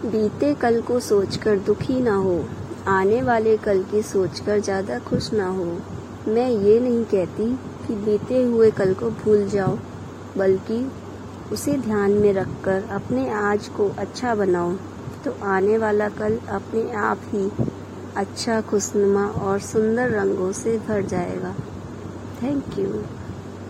बीते कल को सोचकर दुखी ना हो, आने वाले कल की सोचकर ज़्यादा खुश ना हो। मैं ये नहीं कहती कि बीते हुए कल को भूल जाओ, बल्कि उसे ध्यान में रखकर अपने आज को अच्छा बनाओ। तो आने वाला कल अपने आप ही अच्छा खुशनुमा और सुंदर रंगों से भर जाएगा। Thank you